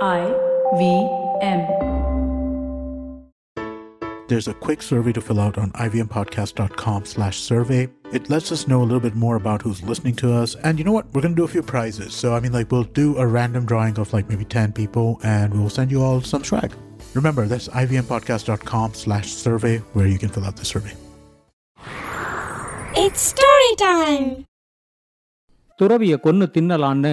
I V M. There's a quick survey to fill out on ivmpodcast.com slash survey. It lets us know a little bit more about who's listening to us. And you know what? We're going to do a few prizes. So, I mean, like, we'll do a random drawing of like maybe 10 people and we'll send you all some swag. Remember, that's ivmpodcast.com slash survey where you can fill out the survey. It's story time. துறவிய கொன்னு தின்னலான்னு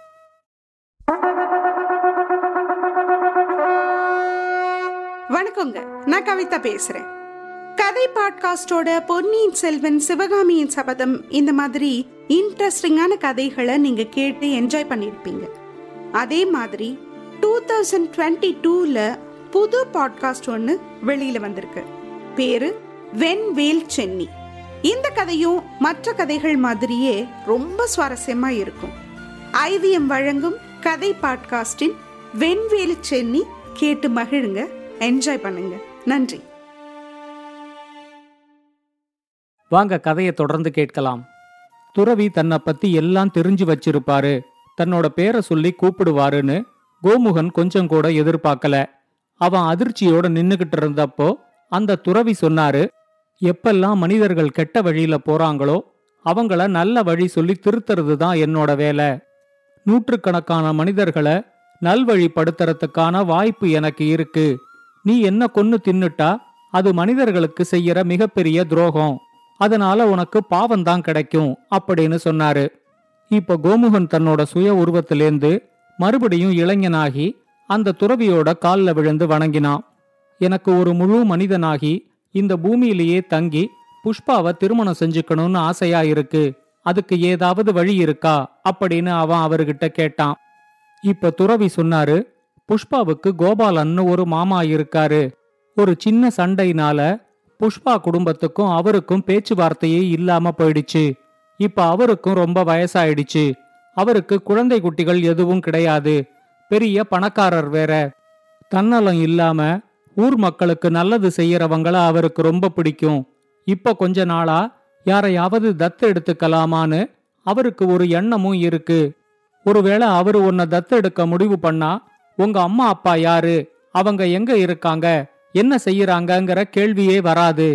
வணக்கங்க நான் கவிதா பேசுறேன். கதை பாட்காஸ்டோட பொன்னியின் செல்வன் சிவகாமியின் சபதம் இந்த மாதிரி இன்ட்ரெஸ்டிங்கான கதைகளை நீங்க கேட்டு என்ஜாய் பண்ணிருப்பீங்க. அதே மாதிரி டூ தௌசண்ட் டுவெண்ட்டி டூல புது பாட்காஸ்ட் ஒன்று வெளியில வந்திருக்கு. பேரு வெண்வேல் சென்னி. இந்த கதையும் மற்ற கதைகள் மாதிரியே ரொம்ப சுவாரஸ்யமா இருக்கும். ஐவிஎம் வழங்கும் கதை பாட்காஸ்டின் வெண்வேலி சென்னி கேட்டு மகிழுங்க. என்ஜாய் பண்ணுங்க. நன்றி. வாங்க கதையை தொடர்ந்து கேட்கலாம். துறவி தன்னை பத்தி எல்லாம் தெரிஞ்சு வச்சிருப்பாரு. தன்னோட பேரை சொல்லி கூப்பிடுவாருன்னு கோமுகன் கொஞ்சம் கூட எதிர்பார்க்கல. அவன் அதிர்ச்சியோட நின்னுகிட்டு இருந்தப்போ அந்த துறவி சொன்னாரு எப்பெல்லாம் மனிதர்கள் கெட்ட வழியில போறாங்களோ அவங்கள நல்ல வழி சொல்லி திருத்துறது தான் என்னோட வேலை. நூற்றுக்கணக்கான மனிதர்களை நல்வழிப்படுத்துறதுக்கான வாய்ப்பு எனக்கு இருக்கு. நீ என்ன கொன்னு தின்னுட்டா அது மனிதர்களுக்கு செய்யற மிகப்பெரிய துரோகம். அதனால உனக்கு பாவம்தான் கிடைக்கும் அப்படின்னு சொன்னாரு. இப்ப கோமுகன் தன்னோட சுய உருவத்திலேந்து மறுபடியும் இளைஞனாகி அந்த துறவியோட காலில் விழுந்து வணங்கினான். எனக்கு ஒரு முழு மனிதனாகி இந்த பூமியிலேயே தங்கி புஷ்பாவை திருமணம் செஞ்சுக்கணும்னு ஆசையா இருக்கு. அதுக்கு ஏதாவது வழி இருக்கா அப்படின்னு அவன் அவர்கிட்ட கேட்டான். இப்ப துறவி சொன்னாரு புஷ்பாவுக்கு கோபாலன்னு ஒரு மாமா இருக்காரு. ஒரு சின்ன சண்டையினால புஷ்பா குடும்பத்துக்கும் அவருக்கும் பேச்சுவார்த்தையே இல்லாம போயிடுச்சு. இப்ப அவருக்கும் ரொம்ப வயசாயிடுச்சு. அவருக்கு குழந்தை குட்டிகள் எதுவும் கிடையாது. பெரிய பணக்காரர் வேற. தன்னலம் இல்லாம ஊர் மக்களுக்கு நல்லது செய்யறவங்கள அவருக்கு ரொம்ப பிடிக்கும். இப்ப கொஞ்ச நாளா யாரையாவது தத்து எடுத்துக்கலாமான்னு அவருக்கு ஒரு எண்ணமும் இருக்கு. ஒருவேளை அவரு உன்னை தத்தெடுக்க முடிவு பண்ணா உங்க அம்மா அப்பா யாரு? அவங்க எங்க இருக்காங்க? என்ன செய்யறாங்கங்கிற கேள்வியே வராது.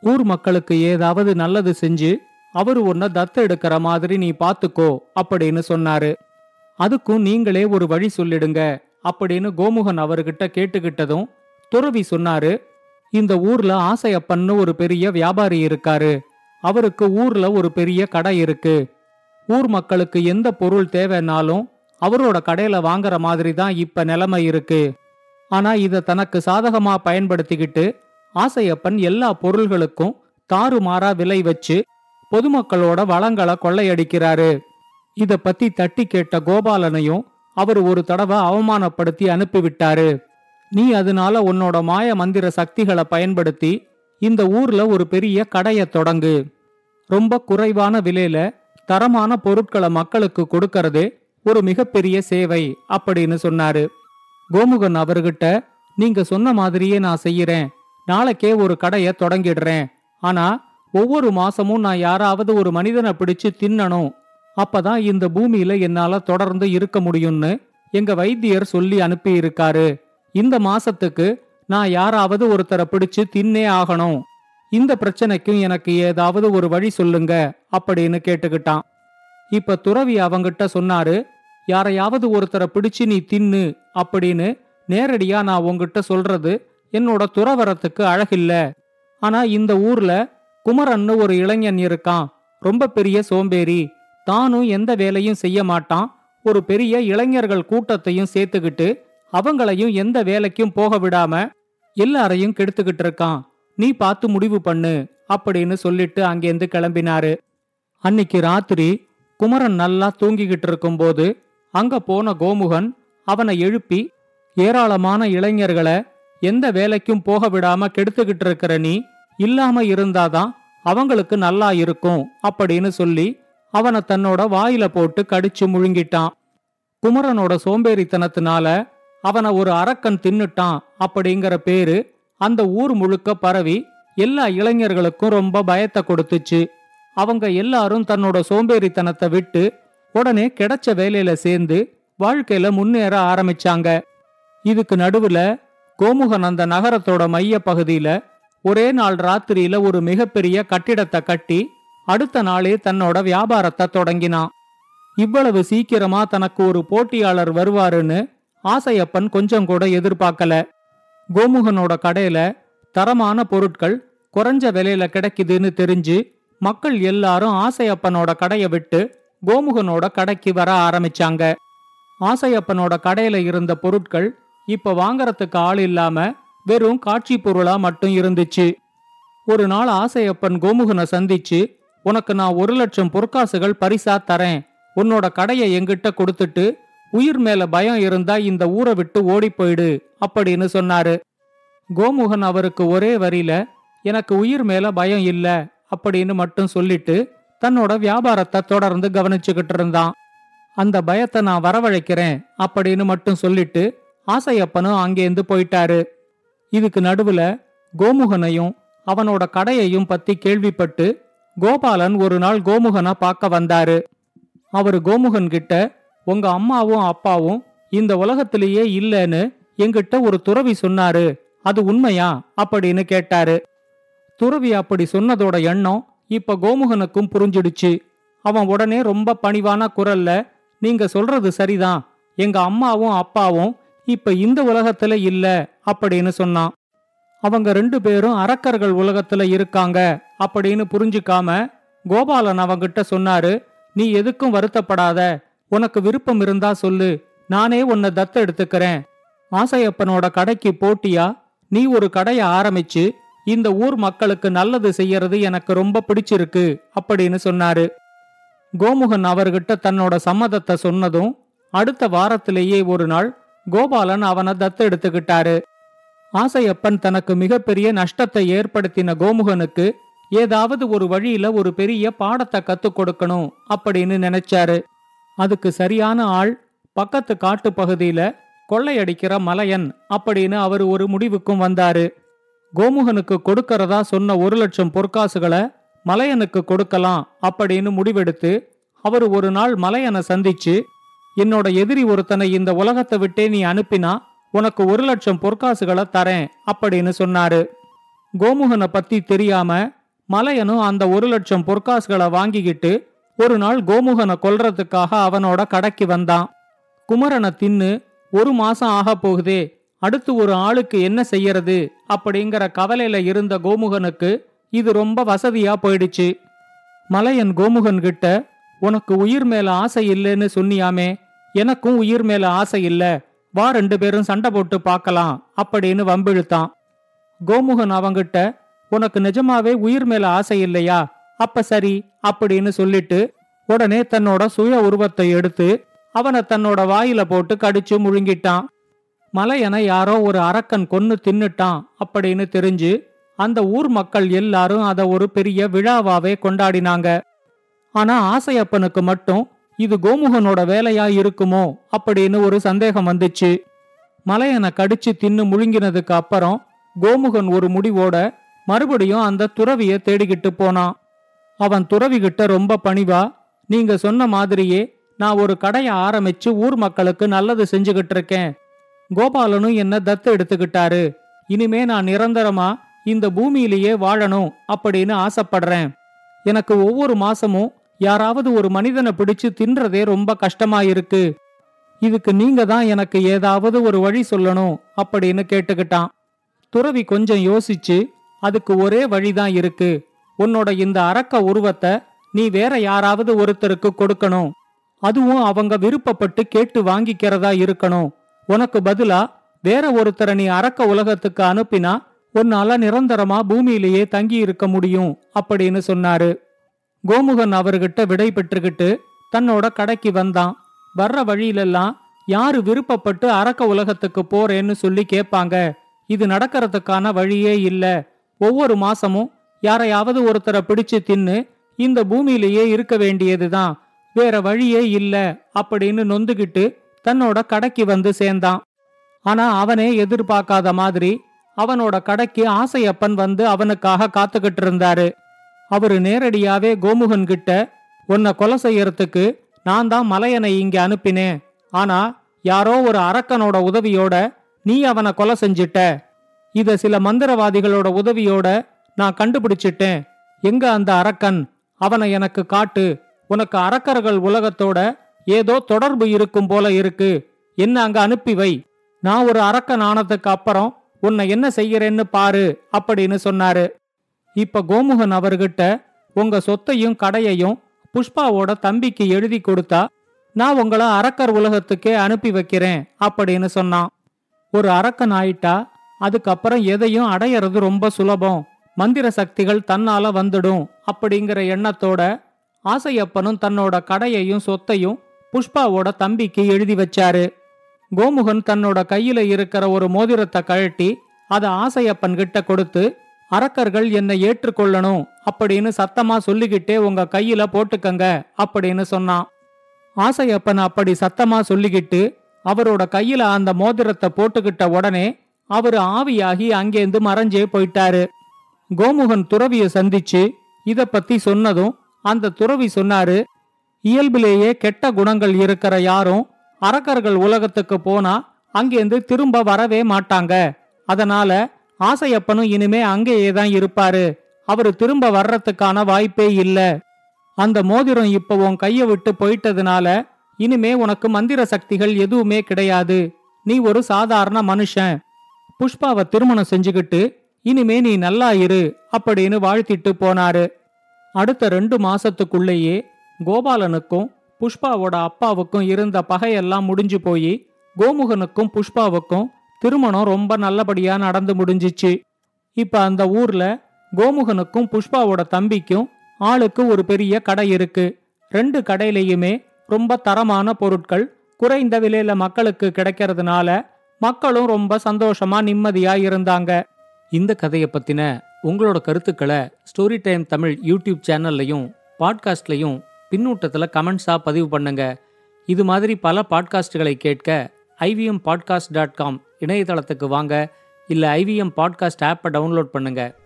ஊர் மக்களுக்கு ஏதாவது நல்லது செஞ்சு அவரு உன்னை தத்தெடுக்கிற மாதிரி நீ பாத்துக்கோ அப்படின்னு சொன்னாரு. அதுக்கும் நீங்களே ஒரு வழி சொல்லிடுங்க அப்படின்னு கோமுகன் அவர்கிட்ட கேட்டுக்கிட்டதும் துறவி சொன்னாரு இந்த ஊர்ல ஆசையப்பன்னு ஒரு பெரிய வியாபாரி இருக்காரு. அவருக்கு ஊர்ல ஒரு பெரிய கடை இருக்கு. ஊர் மக்களுக்கு எந்த பொருள் தேவைன்னாலும் அவரோட கடையில வாங்குற மாதிரி தான் இப்ப நிலைமை இருக்கு. ஆனா இத தனக்கு சாதகமா பயன்படுத்திக்கிட்டு ஆசையப்பன் எல்லா பொருள்களுக்கும் தாறுமாறா விலை வச்சு பொதுமக்களோட வளங்களை கொள்ளையடிக்கிறாரு. இத பத்தி தட்டி கேட்ட கோபாலனையும் அவர் ஒரு தடவை அவமானப்படுத்தி அனுப்பிவிட்டாரு. நீ அதனால உன்னோட மாய மந்திர சக்திகளை பயன்படுத்தி இந்த ஊர்ல ஒரு பெரிய கடைய தொடங்கு. ரொம்ப குறைவான விலையில தரமான பொருட்களை மக்களுக்கு கொடுக்கறதே ஒரு மிகப்பெரிய சேவை அப்படின்னு சொன்னாரு. கோமுகன் அவர்கிட்ட நீங்க சொன்ன மாதிரியே நான் செய்யறேன். நாளைக்கே ஒரு கடைய தொடங்கிடுறேன். ஆனா ஒவ்வொரு மாசமும் நான் யாராவது ஒரு மனிதனை பிடிச்சு தின்னணும். அப்பதான் இந்த பூமியில என்னால தொடர்ந்து இருக்க முடியும்னு எங்க வைத்தியர் சொல்லி அனுப்பி இருக்காரு இந்த மாசத்துக்கு நான் யாராவது ஒருத்தரை பிடிச்சு தின்னே ஆகணும். இந்த பிரச்சனைக்கும் எனக்கு ஏதாவது ஒரு வழி சொல்லுங்க அப்படின்னு கேட்டுக்கிட்டான். இப்ப துறவி அவங்கிட்ட சொன்னாரு யாரையாவது ஒருத்தரை பிடிச்சு நீ தின்னு அப்படின்னு நேரடியா நான் உங்ககிட்ட சொல்றது என்னோட துறவரத்துக்கு அழகில்ல. ஆனா இந்த ஊர்ல குமரன்னு ஒரு இளைஞன் இருக்கான். ரொம்ப பெரிய சோம்பேறி. தானும் எந்த வேலையும் செய்ய மாட்டான். ஒரு பெரிய இளைஞர்கள் கூட்டத்தையும் சேர்த்துக்கிட்டு அவங்களையும் எந்த வேலைக்கும் போக விடாம எல்லாரையும் கெடுத்துக்கிட்டு இருக்கான். நீ பார்த்து முடிவு பண்ணு அப்படின்னு சொல்லிட்டு அங்கேருந்து கிளம்பினாரு. அன்னிக்கு ராத்திரி குமரன் நல்லா தூங்கிக்கிட்டு இருக்கும்போது அங்க போன கோமுகன் அவனை எழுப்பி ஏராளமான இளைஞர்களை எந்த வேலைக்கும் போக விடாம கெடுத்துக்கிட்டு இருக்கிற நீ இல்லாம இருந்தாதான் அவங்களுக்கு நல்லா இருக்கும் அப்படின்னு சொல்லி அவனை தன்னோட வாயில போட்டு கடிச்சு முழுங்கிட்டான். குமரனோட சோம்பேறித்தனத்தினால அவனை ஒரு அரக்கன் தின்னுட்டான் அப்படிங்கிற பேரு அந்த ஊர் முழுக்க பரவி எல்லா இளைஞர்களுக்கும் ரொம்ப பயத்தை கொடுத்துச்சு. அவங்க எல்லாரும் தன்னோட சோம்பேறித்தனத்தை விட்டு உடனே கிடைச்ச வேலையில சேர்ந்து வாழ்க்கையில முன்னேற ஆரம்பிச்சாங்க. இதுக்கு நடுவுல கோமுகன் அந்த நகரத்தோட மைய பகுதியில ஒரே நாள் ராத்திரியில ஒரு மிகப்பெரிய கட்டிடத்தை கட்டி அடுத்த நாளே தன்னோட வியாபாரத்தை தொடங்கினான். இவ்வளவு சீக்கிரமா தனக்கு ஒரு போட்டியாளர் வருவாருன்னு ஆசையப்பன் கொஞ்சம் கூட எதிர்பார்க்கல. கோமுகனோட கடையில தரமான பொருட்கள் குறைஞ்ச விலையில கிடைக்குதுன்னு தெரிஞ்சு மக்கள் எல்லாரும் ஆசையப்பனோட கடையை விட்டு கோமுகனோட கடைக்கு வர ஆரம்பிச்சாங்க. ஆசையப்பனோட கடையில இருந்த பொருட்கள் இப்ப வாங்கறதுக்கு ஆள் இல்லாம வெறும் காட்சி பொருளா மட்டும் இருந்துச்சு. ஒரு நாள் ஆசையப்பன் கோமுகனை சந்திச்சு உனக்கு நான் ஒரு லட்சம் பொற்காசுகள் பரிசா தரேன். உன்னோட கடையை எங்கிட்ட கொடுத்துட்டு உயிர் மேல பயம் இருந்தா இந்த ஊரை விட்டு ஓடி போயிடு அப்படின்னு சொன்னாரு. கோமுகன் அவருக்கு ஒரே வரியில எனக்கு உயிர் மேல பயம் இல்ல அப்படின்னு மட்டும் சொல்லிட்டு தன்னோட வியாபாரத்தை தொடர்ந்து கவனிச்சுக்கிட்டு இருந்தான். அந்த பயத்தை நான் வரவழைக்கிறேன் அப்படின்னு மட்டும் சொல்லிட்டு ஆசையப்பனும் அங்கேருந்து போயிட்டாரு. இதுக்கு நடுவுல கோமுகனையும் அவனோட கடையையும் பத்தி கேள்விப்பட்டு கோபாலன் ஒரு நாள் கோமுகனை பார்க்க வந்தாரு. அவரு கோமுகன் கிட்ட உங்க அம்மாவும் அப்பாவும் இந்த உலகத்திலேயே இல்லைன்னு என்கிட்ட ஒரு துறவி சொன்னாரு. அது உண்மையா? அப்படின்னு கேட்டாரு. துறவி அப்படி சொன்னதோட எண்ணம் இப்ப கோமுகனுக்கும் புரிஞ்சிடுச்சு. அவன் உடனே ரொம்ப பணிவான குரல்ல நீங்க சொல்றது சரிதான். எங்க அம்மாவும் அப்பாவும் இப்ப இந்த உலகத்துல இல்ல அப்படின்னு சொன்னான். அவங்க ரெண்டு பேரும் அரக்கர்கள் உலகத்துல இருக்காங்க அப்படின்னு புரிஞ்சுக்காம கோபாலன் அவங்கிட்ட சொன்னாரு. நீ எதுக்கும் வருத்தப்படாத. உனக்கு விருப்பம் இருந்தா சொல்லு. நானே உன்னை தத்த எடுத்துக்கிறேன் ஆசையப்பனோட கடைக்கு போட்டியா? நீ ஒரு கடையை ஆரம்பிச்சு இந்த ஊர் மக்களுக்கு நல்லது செய்யறது எனக்கு ரொம்ப பிடிச்சிருக்கு அப்படின்னு சொன்னாரு. கோமுகன் அவர்கிட்ட தன்னோட சம்மதத்தை சொன்னதும் அடுத்த வாரத்திலேயே ஒரு நாள் கோபாலன் அவனை தத்து எடுத்துக்கிட்டாரு ஆசையப்பன் தனக்கு மிகப்பெரிய நஷ்டத்தை ஏற்படுத்தின கோமுகனுக்கு ஏதாவது ஒரு வழியில ஒரு பெரிய பாடத்தை கத்துக் கொடுக்கணும் அப்படின்னு நினைச்சாரு. அதுக்கு சரியான ஆள் பக்கத்து காட்டு பகுதியில கொள்ளையடிக்கிற மலையன் அப்படின்னு அவர் ஒரு முடிவுக்கும் வந்தாரு. கோமுகனுக்கு கொடுக்கறதா சொன்ன ஒரு லட்சம் பொற்காசுகளை மலையனுக்கு கொடுக்கலாம் அப்படின்னு முடிவெடுத்து அவர் ஒரு நாள் மலையனை சந்திச்சு என்னோட எதிரி ஒருத்தனை இந்த உலகத்தை விட்டே நீ அனுப்பினா உனக்கு ஒரு லட்சம் பொற்காசுகளை தரேன் அப்படின்னு சொன்னாரு. கோமுகனை பத்தி தெரியாம மலையனும் அந்த ஒரு லட்சம் பொற்காசுகளை வாங்கிக்கிட்டு ஒரு நாள் கோமுகனை கொல்றதுக்காக அவனோட கடைக்கு வந்தான். குமரனை தின்னு ஒரு மாசம் ஆக போகுதே அடுத்து ஒரு ஆளுக்கு என்ன செய்யறது? அப்படிங்கிற கவலையில இருந்த கோமுகனுக்கு இது ரொம்ப வசதியா போயிடுச்சு. மலையன் கோமுகன் கிட்ட உனக்கு உயிர் மேல ஆசை இல்லைன்னு சொன்னியாமே எனக்கும் உயிர் மேல ஆசை இல்ல. வா ரெண்டு பேரும் சண்டை போட்டு பார்க்கலாம் அப்படின்னு வம்பிழுத்தான். கோமுகன் அவங்கிட்ட உனக்கு நிஜமாவே உயிர் மேல ஆசை இல்லையா? அப்ப சரி அப்படின்னு சொல்லிட்டு உடனே தன்னோட சுய உருவத்தை எடுத்து அவனை தன்னோட வாயில போட்டு கடிச்சு முழுங்கிட்டான். மலையனை யாரோ ஒரு அரக்கன் கொன்னு தின்னுட்டான் அப்படின்னு தெரிஞ்சு அந்த ஊர் மக்கள் எல்லாரும் அத ஒரு பெரிய விழாவாவே கொண்டாடினாங்க. ஆனா ஆசையப்பனுக்கு மட்டும் இது கோமுகனோட வேலையா இருக்குமோ அப்படின்னு ஒரு சந்தேகம் வந்துச்சு. மலையனை கடிச்சு தின்னு முழுங்கினதுக்கு அப்புறம் கோமுகன் ஒரு முடிவோட மறுபடியும் அந்த துறவிய தேடிக்கிட்டு போனான். அவன் துறவிகிட்ட ரொம்ப பணிவா? நீங்க சொன்ன மாதிரியே நான் ஒரு கடையை ஆரம்பிச்சு ஊர் மக்களுக்கு நல்லது செஞ்சுகிட்டு இருக்கேன். கோபாலனும் என்ன தத்து எடுத்துக்கிட்டாரு? இனிமே நான் நிரந்தரமா இந்த பூமியிலேயே வாழணும் அப்படின்னு ஆசைப்படுறேன். எனக்கு ஒவ்வொரு மாசமும் யாராவது ஒரு மனிதனை பிடிச்சு தின்றதே ரொம்ப கஷ்டமா இருக்கு. இதுக்கு நீங்க தான் எனக்கு ஏதாவது ஒரு வழி சொல்லணும் அப்படின்னு கேட்டுக்கிட்டான். துறவி கொஞ்சம் யோசிச்சு அதுக்கு ஒரே வழிதான் இருக்கு. உன்னோட இந்த அரக்க உருவத்தை நீ வேற யாராவது ஒருத்தருக்கு கொடுக்கணும். அதுவும் அவங்க விருப்பப்பட்டு கேட்டு வாங்கிக்கிறதா இருக்கணும். உனக்கு பதிலா வேற ஒருத்தரை நீ அரக்க உலகத்துக்கு அனுப்பினா உன்னால நிரந்தரமா பூமியிலேயே தங்கி இருக்க முடியும் அப்படின்னு சொன்னாரு. கோமுகன் அவர்கிட்ட விடை பெற்றுக்கிட்டு தன்னோட கடைக்கு வந்தான். வர்ற வழியிலெல்லாம் யாரு விருப்பப்பட்டு அரக்க உலகத்துக்கு போறேன்னு சொல்லி கேட்பாங்க. இது நடக்கிறதுக்கான வழியே இல்ல. ஒவ்வொரு மாசமும் யாரையாவது ஒருத்தரை பிடிச்சு தின்னு இந்த பூமியிலேயே இருக்க வேண்டியதுதான். வேற வழியே இல்ல அப்படின்னு நொந்துகிட்டு தன்னோட கடைக்கு வந்து சேர்ந்தான். ஆனா அவனே எதிர்பார்க்காத மாதிரி அவனோட கடைக்கு ஆசையப்பன் வந்து அவனுக்காக காத்துக்கிட்டு இருந்தாரு. அவரு நேரடியாவே கோமுகன் கிட்ட உன்னை கொலை செய்யறதுக்கு நான் தான் மலையனை இங்க அனுப்பினேன். ஆனா யாரோ ஒரு அரக்கனோட உதவியோட நீ அவனை கொலை செஞ்சிட்ட. இத சில மந்திரவாதிகளோட உதவியோட நான் கண்டுபிடிச்சிட்டேன். எங்க அந்த அரக்கன்? அவனை எனக்கு காட்டு. உனக்கு அரக்கர்கள் உலகத்தோட ஏதோ தொடர்பு இருக்கும் போல இருக்கு. என்ன அங்க அனுப்பி வை. நான் ஒரு அரக்கன் ஆனதுக்கு அப்புறம் உன்னை என்ன செய்யறேன்னு பாரு அப்படின்னு சொன்னாரு. இப்ப கோமுகன் அவர்கிட்ட உங்க சொத்தையும் கடையையும் புஷ்பாவோட தம்பிக்கு எழுதி கொடுத்தா நான் உங்களை அரக்கர் உலகத்துக்கே அனுப்பி வைக்கிறேன் அப்படின்னு சொன்னான். ஒரு அரக்கன் ஆயிட்டா அதுக்கப்புறம் எதையும் அடையறது ரொம்ப சுலபம். மந்திர சக்திகள் தன்னால வந்துடும் அப்படிங்கிற எண்ணத்தோட ஆசையப்பனும் தன்னோட கடையையும் சொத்தையும் புஷ்பாவோட தம்பிக்கு எழுதி வச்சாரு. கோமுகன் தன்னோட கையில இருக்கிற ஒரு மோதிரத்தை கழட்டி அதை ஆசையப்பன் கிட்ட கொடுத்து அரக்கர்கள் என்னை ஏற்றுக்கொள்ளணும் அப்படின்னு சத்தமா சொல்லிக்கிட்டே உங்க கையில போட்டுக்கங்க அப்படின்னு சொன்னான். ஆசையப்பன் அப்படி சத்தமா சொல்லிக்கிட்டு அவரோட கையில அந்த மோதிரத்தை போட்டுக்கிட்ட உடனே அவரு ஆவியாகி அங்கேருந்து மறைஞ்சே போயிட்டாரு. கோமுகன் துறவிய சந்திச்சு இத பத்தி சொன்னதும் அந்த துறவி சொன்னாரு இயல்பிலேயே கெட்ட குணங்கள் இருக்கிற யாரும் அரக்கர்கள் உலகத்துக்கு போனா அங்கேருந்து திரும்ப வரவே மாட்டாங்க. அதனால ஆசையப்பனும் இனிமே அங்கேயே தான் இருப்பாரு. அவரு திரும்ப வர்றதுக்கான வாய்ப்பே இல்ல. அந்த மோதிரம் இப்ப உன் கைய விட்டு போயிட்டதுனால இனிமே உனக்கு மந்திர சக்திகள் எதுவுமே கிடையாது. நீ ஒரு சாதாரண மனுஷன். புஷ்பாவை திருமணம் செஞ்சுக்கிட்டு இனிமே நீ நல்லா இரு அப்படின்னு வாழ்த்திட்டு போனாரு. அடுத்த ரெண்டு மாசத்துக்குள்ளேயே கோபாலனுக்கும் புஷ்பாவோட அப்பாவுக்கும் இருந்த பகையெல்லாம் முடிஞ்சு போய் கோமுகனுக்கும் புஷ்பாவுக்கும் திருமணம் ரொம்ப நல்லபடியா நடந்து முடிஞ்சிச்சு. இப்ப அந்த ஊர்ல கோமுகனுக்கும் புஷ்பாவோட தம்பிக்கும் ஆளுக்கு ஒரு பெரிய கடை இருக்கு. ரெண்டு கடையிலையுமே ரொம்ப தரமான பொருட்கள் குறைந்த விலையில மக்களுக்கு கிடைக்கிறதுனால மக்களும் ரொம்ப சந்தோஷமா நிம்மதியா இருந்தாங்க. இந்த கதையை பத்தின உங்களோட கருத்துக்களை ஸ்டோரி டைம் தமிழ் யூடியூப் சேனல்லையும் பாட்காஸ்ட்லையும் பின்னூட்டத்தில் கமெண்ட்ஸாக பதிவு பண்ணுங்க. இது மாதிரி பல பாட்காஸ்டுகளை கேட்க ஐவிஎம் பாட்காஸ்ட் டாட் காம் இணையதளத்துக்கு வாங்க. இல்லை ஐவிஎம் பாட்காஸ்ட் ஆப்பை டவுன்லோட் பண்ணுங்க.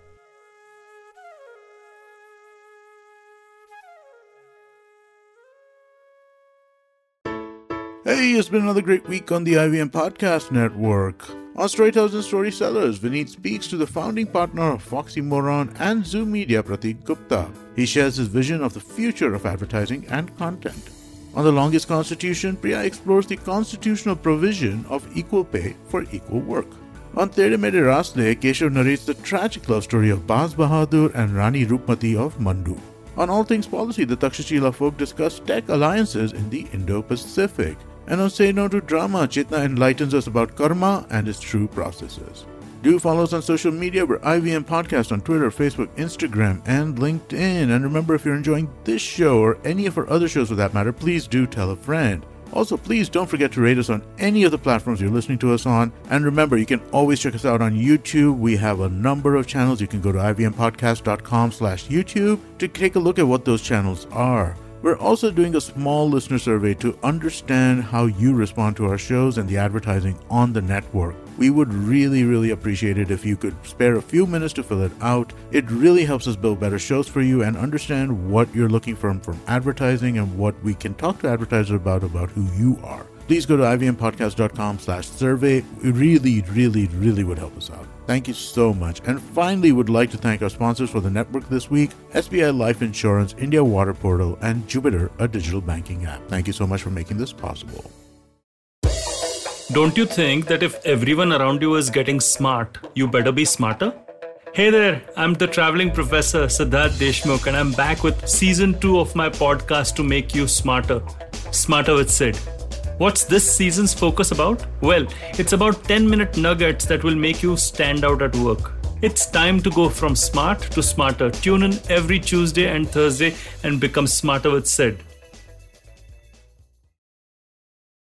Hey, it's been another great week on the IVM Podcast Network. On Storytellers and Storysellers, Vineet speaks to the founding partner of Foxy Moron and Zoom Media, Pratik Gupta. He shares his vision of the future of advertising and content. On The Longest Constitution, Priya explores the constitutional provision of equal pay for equal work. On Tere Mere Rasle, Keshav narrates the tragic love story of Baz Bahadur and Rani Rupmati of Mandu. On All Things Policy, the Takshashila folk discuss tech alliances in the Indo-Pacific. And on Say No to Drama, Chitna enlightens us about karma and its true processes. Do follow us on social media. We're IVM Podcast on Twitter, Facebook, Instagram, and LinkedIn. And remember, if you're enjoying this show or any of our other shows for that matter, please do tell a friend. Also, please don't forget to rate us on any of the platforms you're listening to us on. And remember, you can always check us out on YouTube. We have a number of channels. You can go to ivmpodcast.com slash YouTube to take a look at what those channels are. We're also doing a small listener survey to understand how you respond to our shows and the advertising on the network. We would really, really appreciate it if you could spare a few minutes to fill it out. It really helps us build better shows for you and understand what you're looking from from advertising and what we can talk to advertisers about about who you are. Please go to ivmpodcast.com slash survey. It really, really, really would help us out. Thank you so much. And finally, would like to thank our sponsors for the network this week, SBI Life Insurance, India Water Portal, and Jupiter, a digital banking app. Thank you so much for making this possible. Don't you think that if everyone around you is getting smart, you better be smarter? Hey there, I'm the traveling professor Siddharth Deshmukh, and I'm back with season two of my podcast to make you smarter. Smarter with Sid. What's this season's focus about? Well, it's about 10 minute nuggets that will make you stand out at work. It's time to go from smart to smarter. Tune in every Tuesday and Thursday and become smarter with Sid.